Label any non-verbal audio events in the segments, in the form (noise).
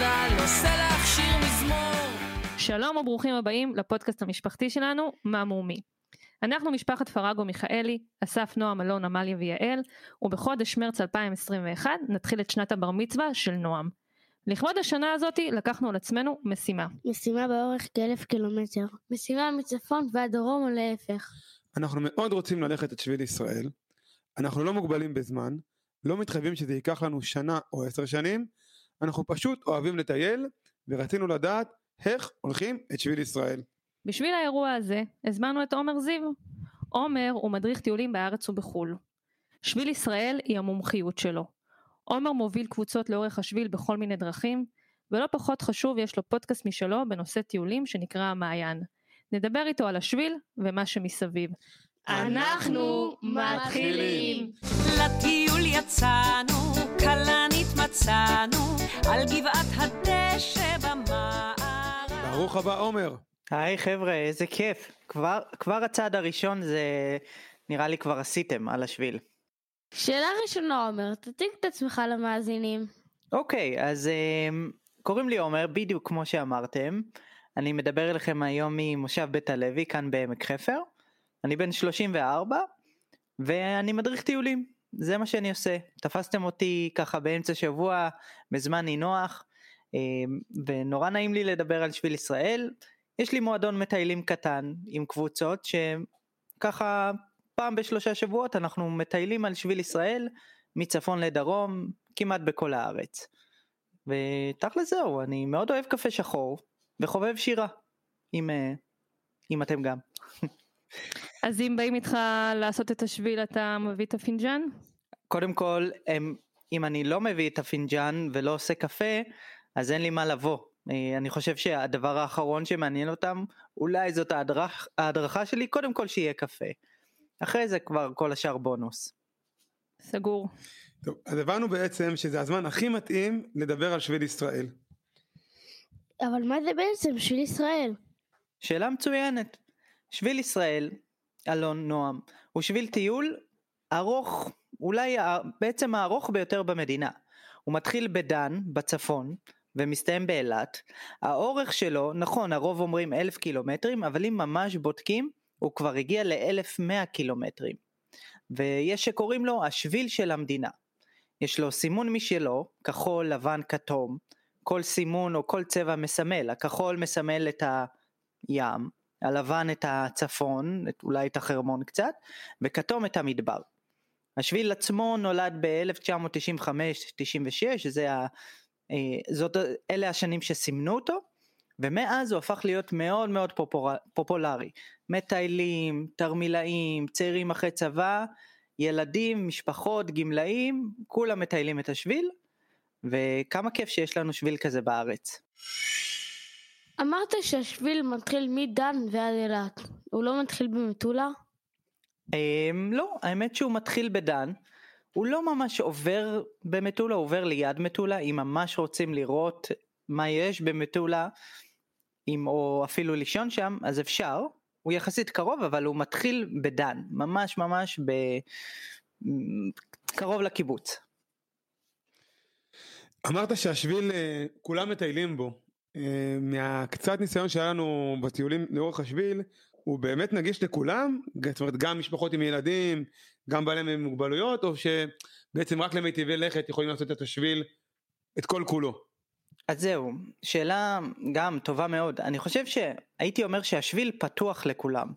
חדל, עושה לך שיר מזמור. שלום וברוכים הבאים לפודקאסט המשפחתי שלנו, מה מומי. אנחנו משפחת פרגו מיכאלי, אסף נועם, אלון, עמליה ויעל, ובחודש מרץ 2021 נתחיל את שנת הבר מצווה של נועם. לכבוד השנה הזאתי לקחנו על עצמנו משימה. משימה באורך כאלף קילומטר. משימה מצפון ועד דרום או להפך. אנחנו מאוד רוצים ללכת את שביל ישראל, אנחנו לא מוגבלים בזמן, לא מתחייבים שזה ייקח לנו שנה או עשר שנים, אנחנו פשוט אוהבים לטייל, ורצינו לדעת איך הולכים את שביל ישראל. בשביל האירוע הזה הזמנו את עומר זיו. עומר הוא מדריך טיולים בארץ ובחו"ל. שביל ישראל היא המומחיות שלו. עומר מוביל קבוצות לאורך השביל בכל מיני דרכים, ולא פחות חשוב יש לו פודקאסט משלו בנושא טיולים שנקרא המעיין. נדבר איתו על השביל ומה שמסביב. אנחנו מתחילים. לטיול יצאנו, כלנית מצאנו, על גבעת הדשא במערב. ברוך הבא עומר. היי חבר'ה, איזה כיף. כבר, כבר הצעד הראשון זה נראה לי כבר עשיתם על השביל. שאלה ראשונה עומר, תציג את עצמך למאזינים. אוקיי, אז um, קוראים לי עומר, בדיוק כמו שאמרתם. אני מדבר אליכם היום ממושב בית הלוי, כאן בעמק חפר. אני בן 34, ואני מדריך טיולים. זה מה שאני עושה. תפסתם אותי ככה באמצע שבוע, בזמן נינוח, um, ונורא נעים לי לדבר על שביל ישראל. יש לי מועדון מטיילים קטן עם קבוצות שככה פעם בשלושה שבועות אנחנו מטיילים על שביל ישראל מצפון לדרום כמעט בכל הארץ. ותכל'ס זהו אני מאוד אוהב קפה שחור וחובב שירה אם, אה, אם אתם גם. (laughs) אז אם באים איתך לעשות את השביל אתה מביא את הפינג'אן? קודם כל הם, אם אני לא מביא את הפינג'אן ולא עושה קפה אז אין לי מה לבוא אה, אני חושב שהדבר האחרון שמעניין אותם אולי זאת ההדרכה, ההדרכה שלי קודם כל שיהיה קפה. אחרי זה כבר כל השאר בונוס. סגור. טוב, אז הבנו בעצם שזה הזמן הכי מתאים לדבר על שביל ישראל. אבל מה זה בעצם שביל ישראל? שאלה מצוינת. שביל ישראל, אלון נועם, הוא שביל טיול ארוך, אולי בעצם הארוך ביותר במדינה. הוא מתחיל בדן בצפון ומסתיים באילת. האורך שלו, נכון הרוב אומרים אלף קילומטרים, אבל אם ממש בודקים הוא כבר הגיע ל-1100 קילומטרים. ויש שקוראים לו השביל של המדינה. יש לו סימון משלו, כחול, לבן, כתום, כל סימון או כל צבע מסמל, הכחול מסמל את הים, הלבן את הצפון, את, אולי את החרמון קצת, וכתום את המדבר. השביל עצמו נולד ב-1995-96, זה. אה, אלה השנים שסימנו אותו, ומאז הוא הפך להיות מאוד מאוד. פופולרי. מטיילים, תרמילאים, צעירים אחרי צבא, ילדים, משפחות, גמלאים, כולם מטיילים את השביל, וכמה כיף שיש לנו שביל כזה בארץ. אמרת שהשביל מתחיל מדן ועד אילת, הוא לא מתחיל במטולה? Um, לא, האמת שהוא מתחיל בדן, הוא לא ממש עובר במטולה, הוא עובר ליד מטולה, אם ממש רוצים לראות מה יש במטולה, אם או אפילו לישון שם, אז אפשר, הוא יחסית קרוב אבל הוא מתחיל בדן, ממש ממש ב... קרוב לקיבוץ. אמרת שהשביל אה, כולם מטיילים בו, מהקצת ניסיון שהיה לנו בטיולים לאורך השביל, הוא באמת נגיש לכולם? זאת אומרת גם משפחות עם ילדים, גם בעלי מוגבלויות, או שבעצם רק למיטיבי לכת יכולים לעשות את השביל, את כל כולו? אז זהו, שאלה גם טובה מאוד. אני חושב שהייתי אומר שהשביל פתוח לכולם.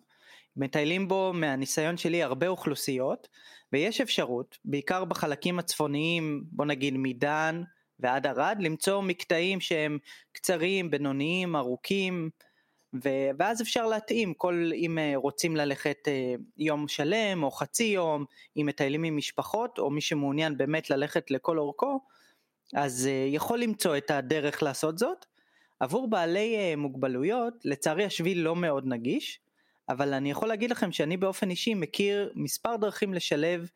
מטיילים בו מהניסיון שלי הרבה אוכלוסיות, ויש אפשרות, בעיקר בחלקים הצפוניים, בוא נגיד מדן ועד ערד, למצוא מקטעים שהם קצרים, בינוניים, ארוכים, ו- ואז אפשר להתאים, כל אם אה, רוצים ללכת אה, יום שלם או חצי יום, אם מטיילים עם משפחות, או מי שמעוניין באמת ללכת לכל אורכו, אז uh, יכול למצוא את הדרך לעשות זאת. עבור בעלי מוגבלויות, לצערי השביל לא מאוד נגיש, אבל אני יכול להגיד לכם שאני באופן אישי מכיר מספר דרכים לשלב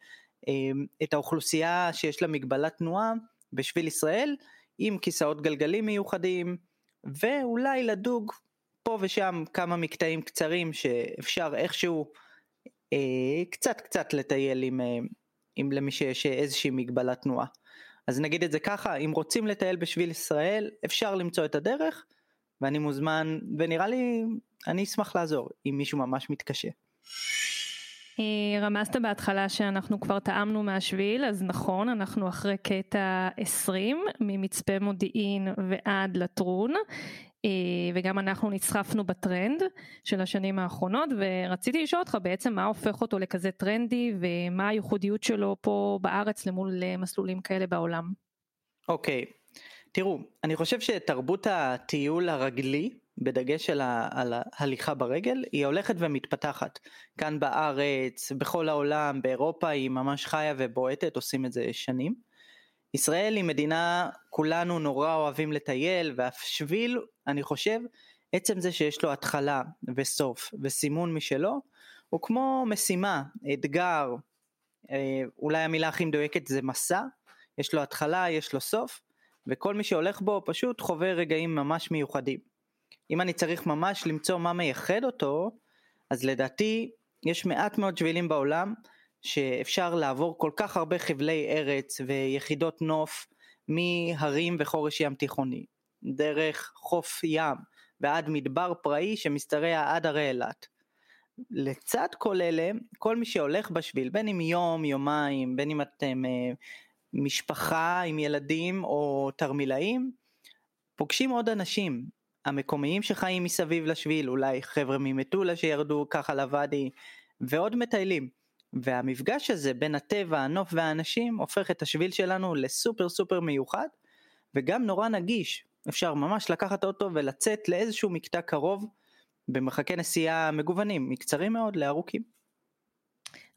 את האוכלוסייה שיש לה מגבלת תנועה בשביל ישראל, עם כיסאות גלגלים מיוחדים, ואולי לדוג פה ושם כמה מקטעים קצרים שאפשר איכשהו uh, קצת קצת לטייל עם, uh, עם למי שיש איזושהי מגבלת תנועה. אז נגיד את זה ככה, אם רוצים לטייל בשביל ישראל, אפשר למצוא את הדרך, ואני מוזמן, ונראה לי, אני אשמח לעזור, אם מישהו ממש מתקשה. אה, רמזת בהתחלה שאנחנו כבר טעמנו מהשביל, אז נכון, אנחנו אחרי קטע 20 ממצפה מודיעין ועד לטרון, אה, וגם אנחנו נסחפנו בטרנד של השנים האחרונות, ורציתי לשאול אותך בעצם מה הופך אותו לכזה טרנדי, ומה הייחודיות שלו פה בארץ למול אה, מסלולים כאלה בעולם. אוקיי, okay. תראו, אני חושב שתרבות הטיול הרגלי, בדגש על, ההליכה ברגל, היא הולכת ומתפתחת. כאן בארץ, בכל העולם, באירופה היא ממש חיה ובועטת, עושים את זה שנים. ישראל היא מדינה, כולנו נורא אוהבים לטייל, ואף שביל, אני חושב, עצם זה שיש לו התחלה וסוף וסימון משלו, הוא כמו משימה, אתגר, אה, אולי המילה הכי מדויקת זה מסע, יש לו התחלה, יש לו סוף, וכל מי שהולך בו פשוט חווה רגעים ממש מיוחדים. אם אני צריך ממש למצוא מה מייחד אותו, אז לדעתי יש מעט מאוד שבילים בעולם שאפשר לעבור כל כך הרבה חבלי ארץ ויחידות נוף מהרים וחורש ים תיכוני, דרך חוף ים ועד מדבר פראי שמשתרע עד הרי אילת. לצד כל אלה, כל מי שהולך בשביל, בין אם יום, יומיים, בין אם אתם אה, משפחה עם ילדים או תרמילאים, פוגשים עוד אנשים, המקומיים שחיים מסביב לשביל, אולי חבר'ה ממטולה שירדו ככה לוואדי, ועוד מטיילים. והמפגש הזה בין הטבע, הנוף והאנשים הופך את השביל שלנו לסופר סופר מיוחד, וגם נורא נגיש. אפשר ממש לקחת אותו ולצאת לאיזשהו מקטע קרוב במרחקי נסיעה מגוונים, מקצרים מאוד לארוכים.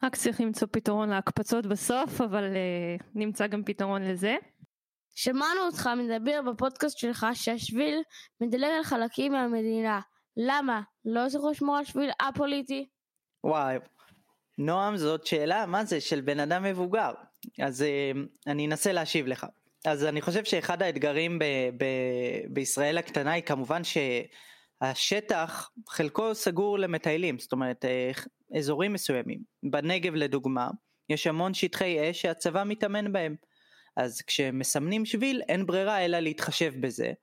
רק צריך למצוא פתרון להקפצות בסוף, אבל uh, נמצא גם פתרון לזה. שמענו אותך מדבר בפודקאסט שלך שהשביל מדלג על חלקים מהמדינה. למה? לא צריך לשמור על שביל א-פוליטי? וואי, נועם זאת שאלה, מה זה, של בן אדם מבוגר. אז uh, אני אנסה להשיב לך. אז אני חושב שאחד האתגרים ב- ב- בישראל הקטנה היא כמובן שהשטח חלקו סגור למטיילים, זאת אומרת אה, אזורים מסוימים. בנגב לדוגמה, יש המון שטחי אש שהצבא מתאמן בהם. אז כשמסמנים שביל אין ברירה אלא להתחשב בזה,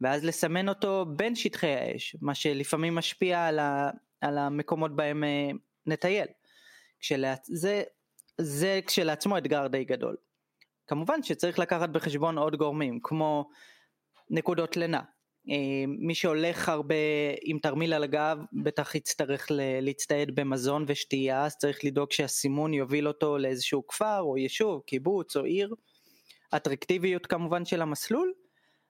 ואז לסמן אותו בין שטחי האש, מה שלפעמים משפיע על, ה, על המקומות בהם אה, נטייל. כשלה, זה, זה כשלעצמו אתגר די גדול. כמובן שצריך לקחת בחשבון עוד גורמים, כמו נקודות לינה. אה, מי שהולך הרבה עם תרמיל על הגב בטח יצטרך להצטייד במזון ושתייה אז צריך לדאוג שהסימון יוביל אותו לאיזשהו כפר או יישוב, קיבוץ או עיר. אטרקטיביות כמובן של המסלול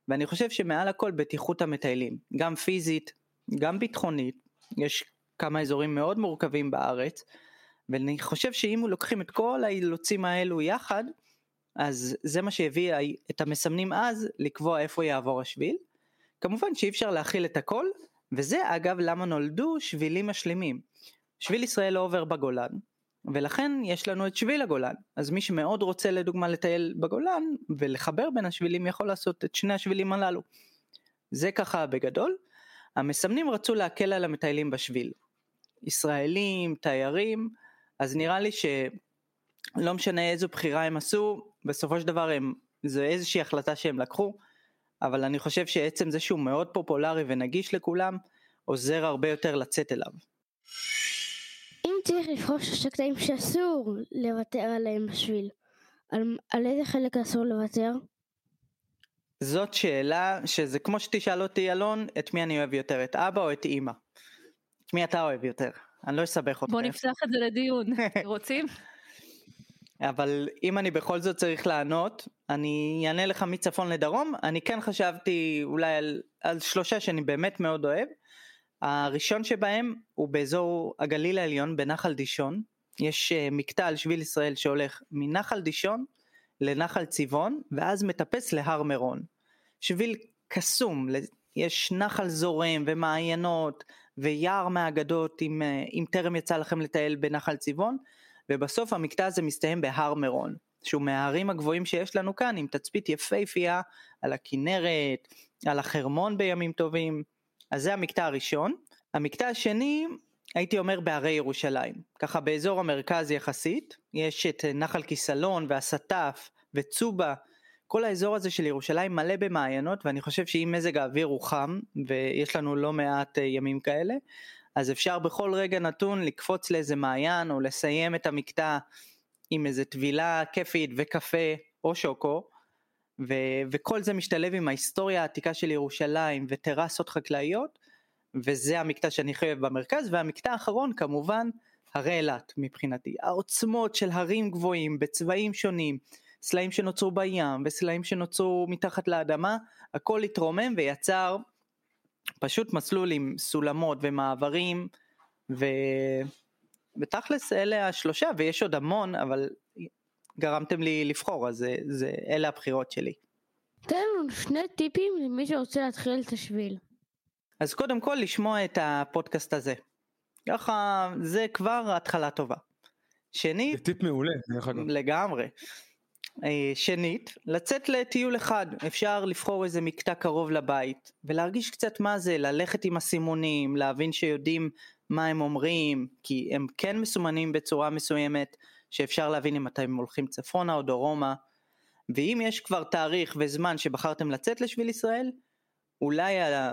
ואני חושב שמעל הכל בטיחות המטיילים, גם פיזית, גם ביטחונית, יש כמה אזורים מאוד מורכבים בארץ ואני חושב שאם לוקחים את כל האילוצים האלו יחד אז זה מה שהביא את המסמנים אז לקבוע איפה יעבור השביל. כמובן שאי אפשר להכיל את הכל, וזה אגב למה נולדו שבילים משלימים. שביל ישראל לא עובר בגולן, ולכן יש לנו את שביל הגולן. אז מי שמאוד רוצה לדוגמה לטייל בגולן ולחבר בין השבילים יכול לעשות את שני השבילים הללו. זה ככה בגדול. המסמנים רצו להקל על המטיילים בשביל. ישראלים, תיירים, אז נראה לי שלא משנה איזו בחירה הם עשו, בסופו של דבר הם, זה איזושהי החלטה שהם לקחו, אבל אני חושב שעצם זה שהוא מאוד פופולרי ונגיש לכולם, עוזר הרבה יותר לצאת אליו. צריך לבחור שלושה קטעים שאסור לוותר עליהם בשביל, על, על איזה חלק אסור לוותר? זאת שאלה שזה כמו שתשאל אותי אלון, את מי אני אוהב יותר, את אבא או את אימא? את מי אתה אוהב יותר? אני לא אסבך אותך. בוא נפתח את זה לדיון, (laughs) רוצים? אבל אם אני בכל זאת צריך לענות, אני אענה לך מצפון לדרום, אני כן חשבתי אולי על, על שלושה שאני באמת מאוד אוהב. הראשון שבהם הוא באזור הגליל העליון בנחל דישון, יש uh, מקטע על שביל ישראל שהולך מנחל דישון לנחל צבעון ואז מטפס להר מירון. שביל קסום, יש נחל זורם ומעיינות ויער מהאגדות אם, אה, אם טרם יצא לכם לטייל בנחל צבעון ובסוף המקטע הזה מסתיים בהר מירון, שהוא מההרים הגבוהים שיש לנו כאן, עם תצפית יפהפייה על הכנרת, על החרמון בימים טובים, אז זה המקטע הראשון. המקטע השני, הייתי אומר בהרי ירושלים, ככה באזור המרכז יחסית, יש את נחל כיסלון והסטף וצובה, כל האזור הזה של ירושלים מלא במעיינות ואני חושב שאם מזג האוויר הוא חם ויש לנו לא מעט אה, ימים כאלה אז אפשר בכל רגע נתון לקפוץ לאיזה מעיין או לסיים את המקטע עם איזה טבילה כיפית וקפה או שוקו ו- וכל זה משתלב עם ההיסטוריה העתיקה של ירושלים וטרסות חקלאיות וזה המקטע שאני חייב במרכז והמקטע האחרון כמובן הרי אילת מבחינתי. העוצמות של הרים גבוהים בצבעים שונים סלעים שנוצרו בים וסלעים שנוצרו מתחת לאדמה הכל התרומם ויצר פשוט מסלול עם סולמות ומעברים ו... ותכלס אלה השלושה ויש עוד המון אבל גרמתם לי לבחור אז זה, זה אלה הבחירות שלי. תן לנו שני טיפים למי שרוצה להתחיל את השביל. אז קודם כל לשמוע את הפודקאסט הזה. ככה זה כבר התחלה טובה. שנית, זה טיפ מעולה, דרך אגב. לגמרי. אה, שנית, לצאת לטיול אחד, אפשר לבחור איזה מקטע קרוב לבית ולהרגיש קצת מה זה, ללכת עם הסימונים, להבין שיודעים מה הם אומרים, כי הם כן מסומנים בצורה מסוימת, שאפשר להבין אם אתם הולכים צפונה או דרומה, ואם יש כבר תאריך וזמן שבחרתם לצאת לשביל ישראל, אולי ה...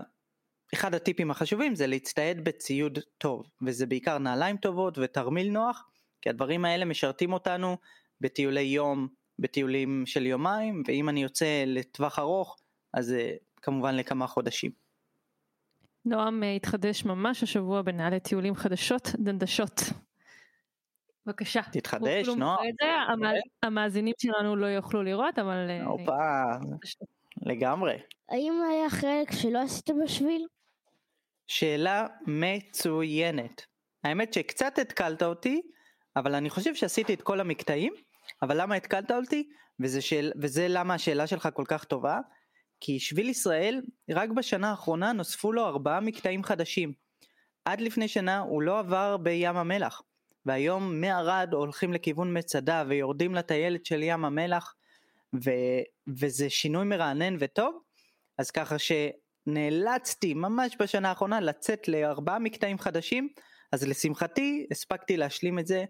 אחד הטיפים החשובים זה להצטייד בציוד טוב, וזה בעיקר נעליים טובות ותרמיל נוח, כי הדברים האלה משרתים אותנו בטיולי יום, בטיולים של יומיים, ואם אני יוצא לטווח ארוך, אז אה, כמובן לכמה חודשים. נועם אה, התחדש ממש השבוע בנעלי טיולים חדשות דנדשות. בבקשה. תתחדש, זה, המ- המאזינים שלנו לא יוכלו לראות, אבל... אה, הופה, לגמרי. האם היה חלק שלא עשית בשביל? שאלה מצוינת. האמת שקצת התקלת אותי, אבל אני חושב שעשיתי את כל המקטעים, אבל למה התקלת אותי? וזה, שאל, וזה למה השאלה שלך כל כך טובה, כי שביל ישראל, רק בשנה האחרונה נוספו לו ארבעה מקטעים חדשים. עד לפני שנה הוא לא עבר בים המלח, והיום מערד הולכים לכיוון מצדה ויורדים לטיילת של ים המלח, ו, וזה שינוי מרענן וטוב, אז ככה שנאלצתי ממש בשנה האחרונה לצאת לארבעה מקטעים חדשים, אז לשמחתי הספקתי להשלים את זה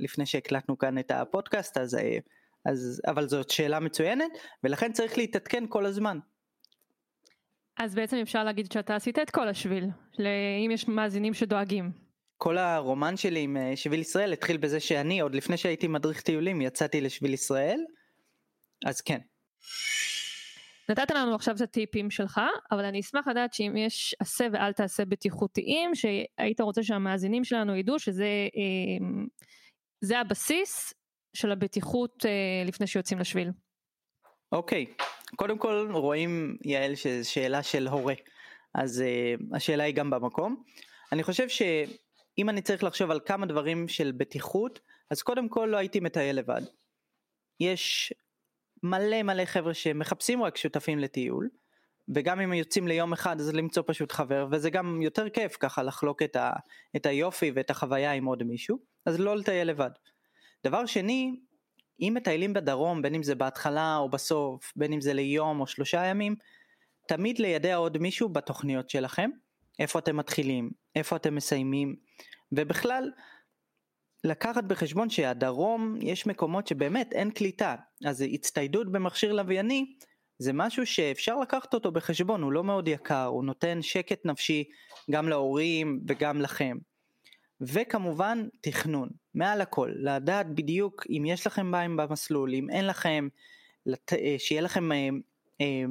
לפני שהקלטנו כאן את הפודקאסט, אז, אה, אז אבל זאת שאלה מצוינת, ולכן צריך להתעדכן כל הזמן. אז בעצם אפשר להגיד שאתה עשית את כל השביל, אם יש מאזינים שדואגים. כל הרומן שלי עם אה, שביל ישראל התחיל בזה שאני עוד לפני שהייתי מדריך טיולים יצאתי לשביל ישראל, אז כן. נתת לנו עכשיו את הטיפים שלך, אבל אני אשמח לדעת שאם יש עשה ואל תעשה בטיחותיים, שהיית רוצה שהמאזינים שלנו ידעו שזה אה, זה הבסיס של הבטיחות אה, לפני שיוצאים לשביל. אוקיי, קודם כל רואים יעל שזו שאלה של הורה, אז השאלה היא גם במקום. אני חושב שאם אני צריך לחשוב על כמה דברים של בטיחות, אז קודם כל לא הייתי מטייל לבד. יש מלא מלא חבר'ה שמחפשים רק שותפים לטיול, וגם אם יוצאים ליום אחד אז למצוא פשוט חבר, וזה גם יותר כיף ככה לחלוק את, ה, את היופי ואת החוויה עם עוד מישהו, אז לא לטייל לבד. דבר שני, אם מטיילים בדרום, בין אם זה בהתחלה או בסוף, בין אם זה ליום או שלושה ימים, תמיד לידע עוד מישהו בתוכניות שלכם, איפה אתם מתחילים, איפה אתם מסיימים, ובכלל, לקחת בחשבון שהדרום יש מקומות שבאמת אין קליטה, אז הצטיידות במכשיר לווייני זה משהו שאפשר לקחת אותו בחשבון, הוא לא מאוד יקר, הוא נותן שקט נפשי גם להורים וגם לכם. וכמובן תכנון, מעל הכל, לדעת בדיוק אם יש לכם מים במסלול, אם אין לכם, לת... שיהיה לכם אה, אה,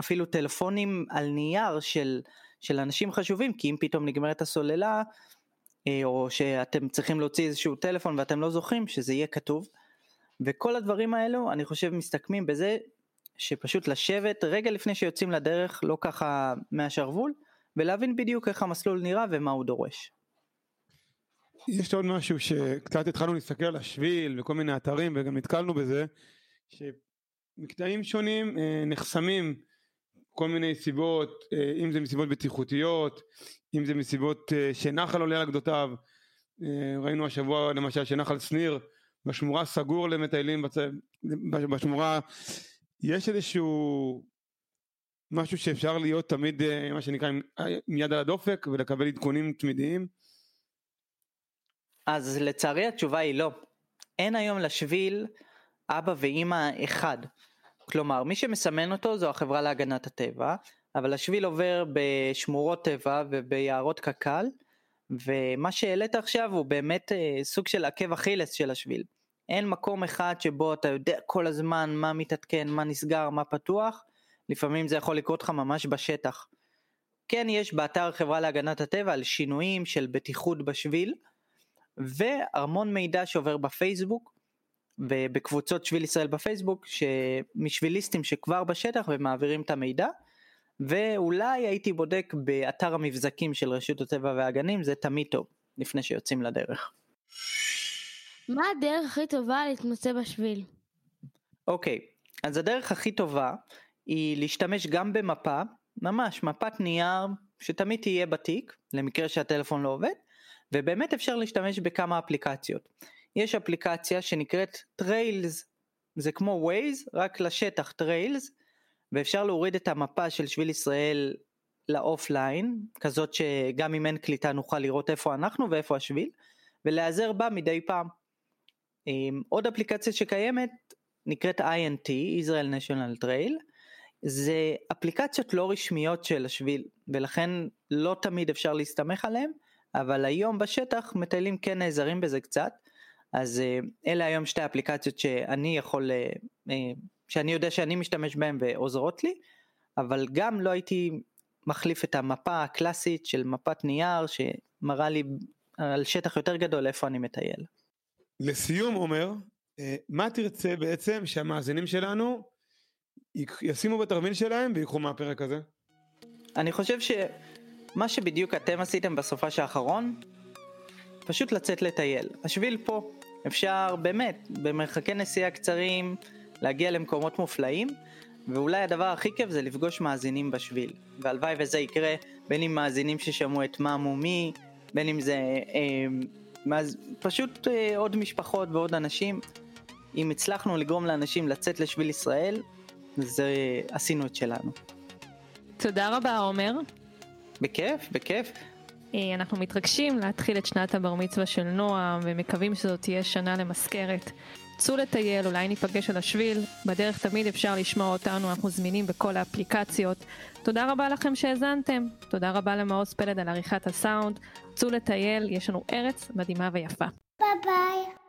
אפילו טלפונים על נייר של, של אנשים חשובים, כי אם פתאום נגמרת הסוללה, אה, או שאתם צריכים להוציא איזשהו טלפון ואתם לא זוכרים, שזה יהיה כתוב. וכל הדברים האלו, אני חושב, מסתכמים בזה שפשוט לשבת רגע לפני שיוצאים לדרך, לא ככה מהשרוול, ולהבין בדיוק איך המסלול נראה ומה הוא דורש. יש עוד משהו שקצת התחלנו להסתכל על השביל וכל מיני אתרים וגם נתקלנו בזה שמקטעים שונים אה, נחסמים כל מיני סיבות אה, אם זה מסיבות בטיחותיות אם זה מסיבות אה, שנחל עולה על גדותיו אה, ראינו השבוע למשל שנחל שניר בשמורה סגור למטיילים בצ... בשמורה יש איזשהו משהו שאפשר להיות תמיד אה, מה שנקרא עם, יד על הדופק ולקבל עדכונים תמידיים אז לצערי התשובה היא לא. אין היום לשביל אבא ואימא אחד. כלומר, מי שמסמן אותו זו החברה להגנת הטבע, אבל השביל עובר בשמורות טבע וביערות קק"ל, ומה שהעלית עכשיו הוא באמת אה, סוג של עקב אכילס של השביל. אין מקום אחד שבו אתה יודע כל הזמן מה מתעדכן, מה נסגר, מה פתוח, לפעמים זה יכול לקרות לך ממש בשטח. כן יש באתר חברה להגנת הטבע על שינויים של בטיחות בשביל, והמון מידע שעובר בפייסבוק, ובקבוצות שביל ישראל בפייסבוק, משביליסטים שכבר בשטח ומעבירים את המידע, ואולי הייתי בודק באתר המבזקים של רשות הטבע והגנים, זה תמיד טוב, לפני שיוצאים לדרך. מה הדרך הכי טובה להתמצא בשביל? אוקיי, אז הדרך הכי טובה היא להשתמש גם במפה, ממש מפת נייר שתמיד תהיה בתיק, למקרה שהטלפון לא עובד, ובאמת אפשר להשתמש בכמה אפליקציות. יש אפליקציה שנקראת Trails, זה כמו Waze, רק לשטח Trails, ואפשר להוריד את המפה של שביל ישראל לאופליין, כזאת שגם אם אין קליטה נוכל לראות איפה אנחנו ואיפה השביל, ולהיעזר בה מדי פעם. עוד אפליקציה שקיימת נקראת INT, Israel National Trail, זה אפליקציות לא רשמיות של השביל, ולכן לא תמיד אפשר להסתמך עליהן, אבל היום בשטח מטיילים כן נעזרים בזה קצת, אז אה, אלה היום שתי אפליקציות שאני יכול, אה, אה, שאני יודע שאני משתמש בהן ועוזרות לי, אבל גם לא הייתי מחליף את המפה הקלאסית של מפת נייר שמראה לי על שטח יותר גדול איפה אני מטייל. לסיום עומר, מה תרצה בעצם שהמאזינים שלנו ישימו בתרמיל שלהם ויקחו מהפרק הזה? אני חושב שמה שבדיוק אתם עשיתם בסופש האחרון, פשוט לצאת לטייל. השביל פה, אפשר באמת, במרחקי נסיעה קצרים, להגיע למקומות מופלאים, ואולי הדבר הכי כיף זה לפגוש מאזינים בשביל. והלוואי וזה יקרה, בין אם מאזינים ששמעו את מה מומי, בין אם זה אה, מאז, פשוט אה, עוד משפחות ועוד אנשים. אם הצלחנו לגרום לאנשים לצאת לשביל ישראל, זה עשינו את שלנו. תודה רבה עומר. בכיף, בכיף. אה, אנחנו מתרגשים להתחיל את שנת הבר מצווה של נועם ומקווים שזאת תהיה שנה למזכרת. צאו לטייל, אולי ניפגש על השביל, בדרך תמיד אפשר לשמוע אותנו, אנחנו זמינים בכל האפליקציות. תודה רבה לכם שהאזנתם, תודה רבה למעוז פלד על עריכת הסאונד, צאו לטייל, יש לנו ארץ מדהימה ויפה. ביי ביי.